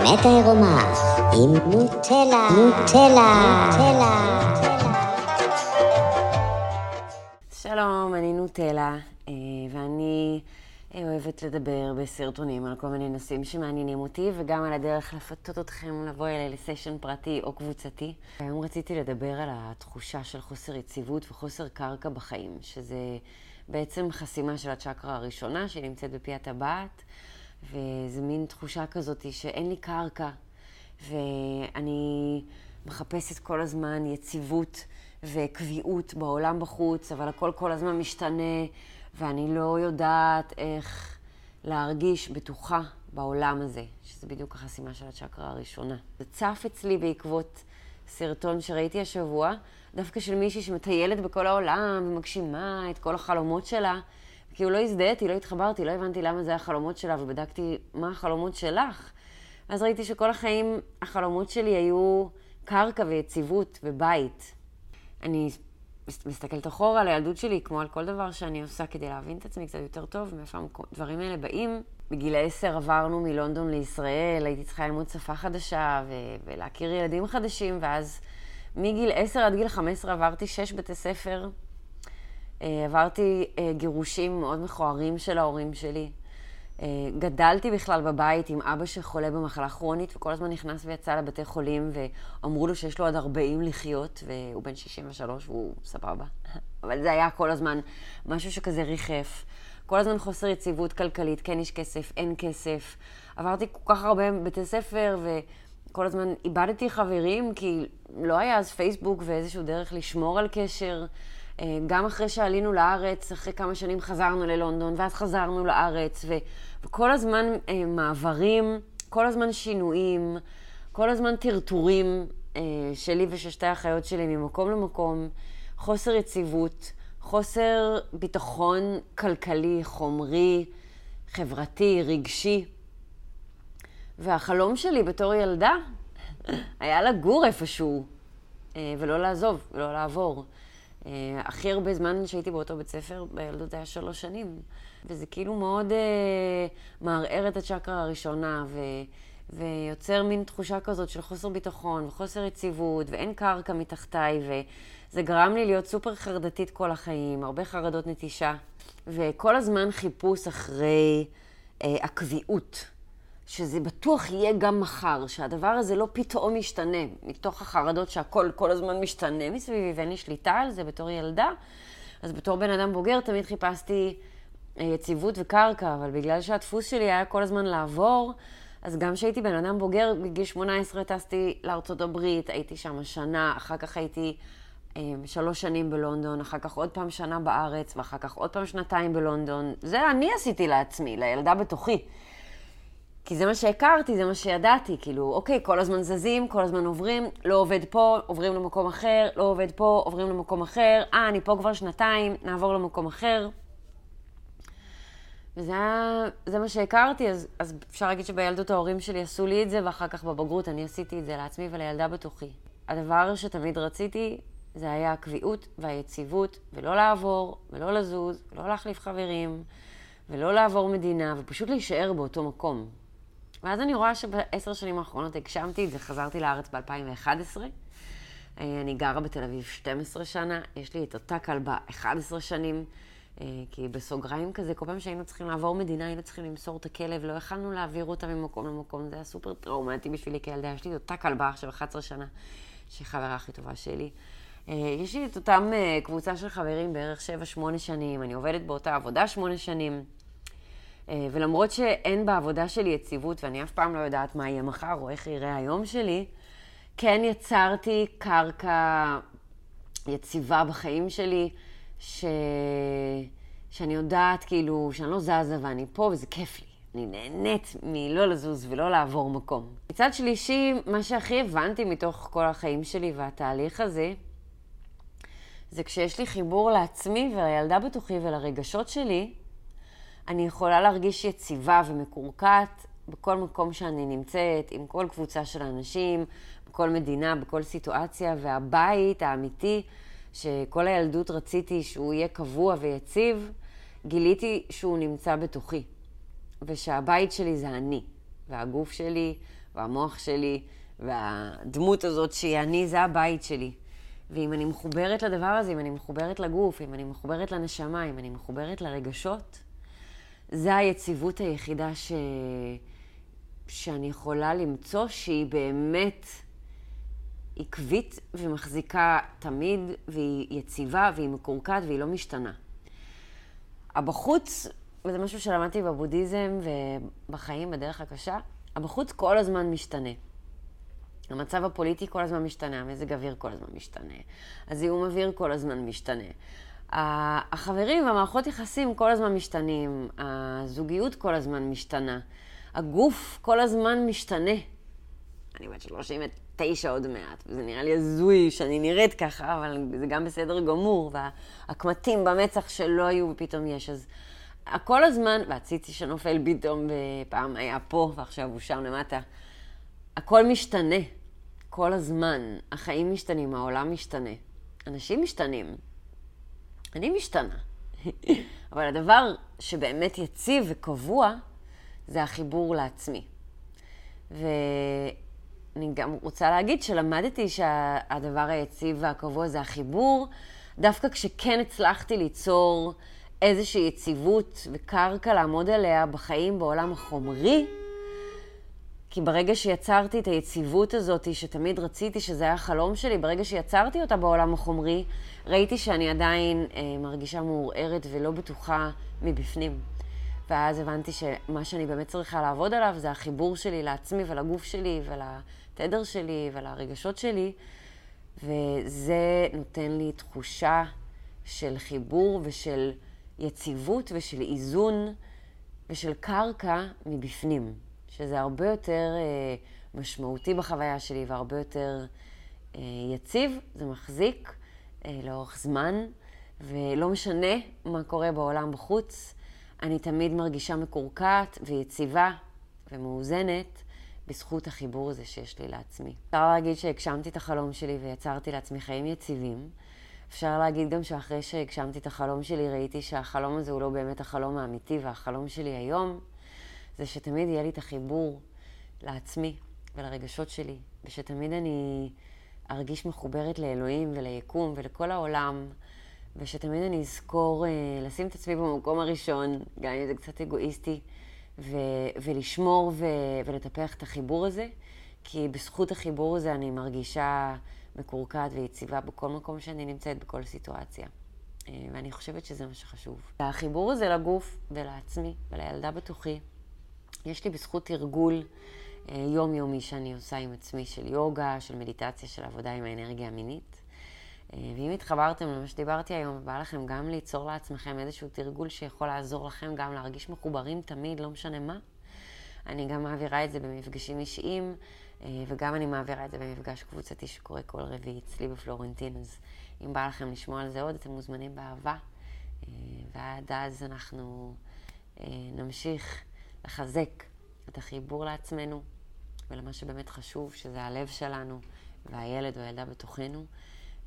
האמת העירומה עם נוטלה, נוטלה, נוטלה. שלום, אני נוטלה, אה, ואני אה, אוהבת לדבר בסרטונים על כל מיני נושאים שמעניינים אותי, וגם על הדרך לפתות אתכם לבוא אליי לסשן פרטי או קבוצתי. היום רציתי לדבר על התחושה של חוסר יציבות וחוסר קרקע בחיים, שזה בעצם חסימה של הצ'קרה הראשונה, שנמצאת בפי הטבעת, וזו מין תחושה כזאת שאין לי קרקע, ואני מחפשת כל הזמן יציבות וקביעות בעולם בחוץ, אבל הכל כל הזמן משתנה, ואני לא יודעת איך להרגיש בטוחה בעולם הזה, שזה בדיוק החסימה של הצ'קרה הראשונה. זה צף אצלי בעקבות סרטון שראיתי השבוע, דווקא של מישהי שמטיילת בכל העולם ומגשימה את כל החלומות שלה. כאילו לא הזדהיתי, לא התחברתי, לא הבנתי למה זה החלומות שלה, ובדקתי מה החלומות שלך. אז ראיתי שכל החיים החלומות שלי היו קרקע ויציבות ובית. אני מסתכלת אחורה על הילדות שלי, כמו על כל דבר שאני עושה כדי להבין את עצמי קצת יותר טוב, מאיפה הדברים האלה באים. בגיל עשר עברנו מלונדון לישראל, הייתי צריכה ללמוד שפה חדשה ו- ולהכיר ילדים חדשים, ואז מגיל עשר עד גיל חמש עשרה עברתי שש בתי ספר. אה, עברתי אה, גירושים מאוד מכוערים של ההורים שלי. אה, גדלתי בכלל בבית עם אבא שחולה במחלה כרונית, וכל הזמן נכנס ויצא לבתי חולים, ואמרו לו שיש לו עד 40 לחיות, והוא בן 63 והוא סבבה. אבל זה היה כל הזמן משהו שכזה ריחף. כל הזמן חוסר יציבות כלכלית, כן יש כסף, אין כסף. עברתי כל כך הרבה בתי ספר, וכל הזמן איבדתי חברים, כי לא היה אז פייסבוק ואיזשהו דרך לשמור על קשר. אה, גם אחרי שעלינו לארץ, אחרי כמה שנים חזרנו ללונדון, ואז חזרנו לארץ, ו... וכל הזמן אה, מעברים, כל הזמן שינויים, כל הזמן טרטורים אה, שלי ושל שתי האחיות שלי ממקום למקום, חוסר יציבות, חוסר ביטחון כלכלי, חומרי, חברתי, רגשי. והחלום שלי בתור ילדה היה לגור איפשהו, ולא לעזוב, ולא לעבור. Uh, הכי הרבה זמן שהייתי באותו בית ספר, בילדות היה שלוש שנים. וזה כאילו מאוד uh, מערער את הצ'קרה הראשונה, ו, ויוצר מין תחושה כזאת של חוסר ביטחון וחוסר יציבות, ואין קרקע מתחתיי, וזה גרם לי להיות סופר חרדתית כל החיים, הרבה חרדות נטישה, וכל הזמן חיפוש אחרי uh, הקביעות. שזה בטוח יהיה גם מחר, שהדבר הזה לא פתאום ישתנה, מתוך החרדות שהכל כל הזמן משתנה מסביבי ואין לי שליטה על זה בתור ילדה. אז בתור בן אדם בוגר תמיד חיפשתי אה, יציבות וקרקע, אבל בגלל שהדפוס שלי היה כל הזמן לעבור, אז גם כשהייתי בן אדם בוגר, בגיל 18 טסתי לארצות הברית, הייתי שם שנה, אחר כך הייתי אה, שלוש שנים בלונדון, אחר כך עוד פעם שנה בארץ, ואחר כך עוד פעם שנתיים בלונדון. זה אני עשיתי לעצמי, לילדה בתוכי. כי זה מה שהכרתי, זה מה שידעתי, כאילו, אוקיי, כל הזמן זזים, כל הזמן עוברים, לא עובד פה, עוברים למקום אחר, לא עובד פה, עוברים למקום אחר, אה, אני פה כבר שנתיים, נעבור למקום אחר. וזה היה, זה מה שהכרתי, אז, אז אפשר להגיד שבילדות ההורים שלי עשו לי את זה, ואחר כך בבגרות אני עשיתי את זה לעצמי ולילדה בתוכי. הדבר שתמיד רציתי, זה היה הקביעות והיציבות, ולא לעבור, ולא לזוז, ולא להחליף חברים, ולא לעבור מדינה, ופשוט להישאר באותו מקום. ואז אני רואה שבעשר שנים האחרונות הגשמתי את זה, חזרתי לארץ ב-2011. אה, אני גרה בתל אביב 12 שנה, יש לי את אותה כלבה 11 שנים, אה, כי בסוגריים כזה, כל פעם שהיינו צריכים לעבור מדינה, היינו צריכים למסור את הכלב, לא יכלנו להעביר אותה ממקום למקום, זה היה סופר טראומטי בשבילי כילדה. יש לי את אותה כלבה עכשיו 11 שנה, שהיא חברה הכי טובה שלי. אה, יש לי את אותם קבוצה של חברים בערך 7-8 שנים, אני עובדת באותה עבודה 8 שנים. אה, ולמרות שאין בעבודה שלי יציבות, ואני אף פעם לא יודעת מה יהיה מחר או איך יראה היום שלי, כן יצרתי קרקע יציבה בחיים שלי, ש... שאני יודעת כאילו שאני לא זזה ואני פה וזה כיף לי. אני נהנית מלא לזוז ולא לעבור מקום. מצד שלישי, מה שהכי הבנתי מתוך כל החיים שלי והתהליך הזה, זה כשיש לי חיבור לעצמי ולילדה בתוכי ולרגשות שלי, אני יכולה להרגיש יציבה ומקורקעת בכל מקום שאני נמצאת, עם כל קבוצה של אנשים, בכל מדינה, בכל סיטואציה, והבית האמיתי, שכל הילדות רציתי שהוא יהיה קבוע ויציב, גיליתי שהוא נמצא בתוכי, ושהבית שלי זה אני, והגוף שלי והמוח שלי, והדמות הזאת שהיא אני, זה הבית שלי. ואם אני מחוברת לדבר הזה, אם אני מחוברת לגוף, אם אני מחוברת לנשמה, אם אני מחוברת לרגשות, זה היציבות היחידה ש... שאני יכולה למצוא שהיא באמת עקבית ומחזיקה תמיד, והיא יציבה והיא מקורקעת והיא לא משתנה. הבחוץ, וזה משהו שלמדתי בבודהיזם ובחיים, בדרך הקשה, הבחוץ כל הזמן משתנה. המצב הפוליטי כל הזמן משתנה, המזג האוויר כל הזמן משתנה, הזיהום אוויר כל הזמן משתנה. החברים והמערכות יחסים כל הזמן משתנים, הזוגיות כל הזמן משתנה, הגוף כל הזמן משתנה. אני בת 39 עוד מעט, וזה נראה לי הזוי שאני נראית ככה, אבל זה גם בסדר גמור, והקמטים במצח שלא היו ופתאום יש. אז כל הזמן, והציצי שנופל פתאום, פעם היה פה ועכשיו הוא שם למטה, הכל משתנה. כל הזמן. החיים משתנים, העולם משתנה. אנשים משתנים. אני משתנה. אבל הדבר שבאמת יציב וקבוע, זה החיבור לעצמי. ואני גם רוצה להגיד שלמדתי שהדבר היציב והקבוע זה החיבור, דווקא כשכן הצלחתי ליצור איזושהי יציבות וקרקע לעמוד עליה בחיים בעולם החומרי, כי ברגע שיצרתי את היציבות הזאת, שתמיד רציתי, שזה היה החלום שלי, ברגע שיצרתי אותה בעולם החומרי, ראיתי שאני עדיין אה, מרגישה מעורערת ולא בטוחה מבפנים. ואז הבנתי שמה שאני באמת צריכה לעבוד עליו זה החיבור שלי לעצמי ולגוף שלי ולתדר שלי ולרגשות שלי, וזה נותן לי תחושה של חיבור ושל יציבות ושל איזון ושל קרקע מבפנים. שזה הרבה יותר אה, משמעותי בחוויה שלי והרבה יותר אה, יציב, זה מחזיק אה, לאורך זמן, ולא משנה מה קורה בעולם בחוץ, אני תמיד מרגישה מקורקעת ויציבה ומאוזנת בזכות החיבור הזה שיש לי לעצמי. אפשר להגיד שהגשמתי את החלום שלי ויצרתי לעצמי חיים יציבים. אפשר להגיד גם שאחרי שהגשמתי את החלום שלי, ראיתי שהחלום הזה הוא לא באמת החלום האמיתי, והחלום שלי היום זה שתמיד יהיה לי את החיבור לעצמי ולרגשות שלי, ושתמיד אני ארגיש מחוברת לאלוהים וליקום ולכל העולם, ושתמיד אני אזכור אה, לשים את עצמי במקום הראשון, גם אם זה קצת אגואיסטי, ו- ולשמור ו- ולטפח את החיבור הזה, כי בזכות החיבור הזה אני מרגישה מקורקעת ויציבה בכל מקום שאני נמצאת, בכל סיטואציה. אה, ואני חושבת שזה מה שחשוב. החיבור הזה לגוף ולעצמי ולילדה בתוכי, יש לי בזכות תרגול אה, יומיומי שאני עושה עם עצמי של יוגה, של מדיטציה, של עבודה עם האנרגיה המינית. אה, ואם התחברתם למה שדיברתי היום, בא לכם גם ליצור לעצמכם איזשהו תרגול שיכול לעזור לכם גם להרגיש מחוברים תמיד, לא משנה מה. אני גם מעבירה את זה במפגשים אישיים, אה, וגם אני מעבירה את זה במפגש קבוצתי שקורה כל רביעי אצלי בפלורנטין, אז אם בא לכם לשמוע על זה עוד, אתם מוזמנים באהבה. ועד אז אנחנו נמשיך לחזק את החיבור לעצמנו ולמה שבאמת חשוב, שזה הלב שלנו והילד או הילדה בתוכנו,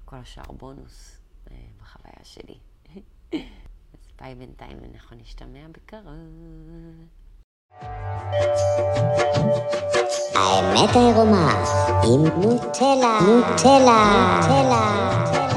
כל השאר בונוס אה, בחוויה שלי. אז ביי בינתיים, אנחנו נשתמע בקרוב. האמת העירומה עם נוטלה, נוטלה, נוטלה.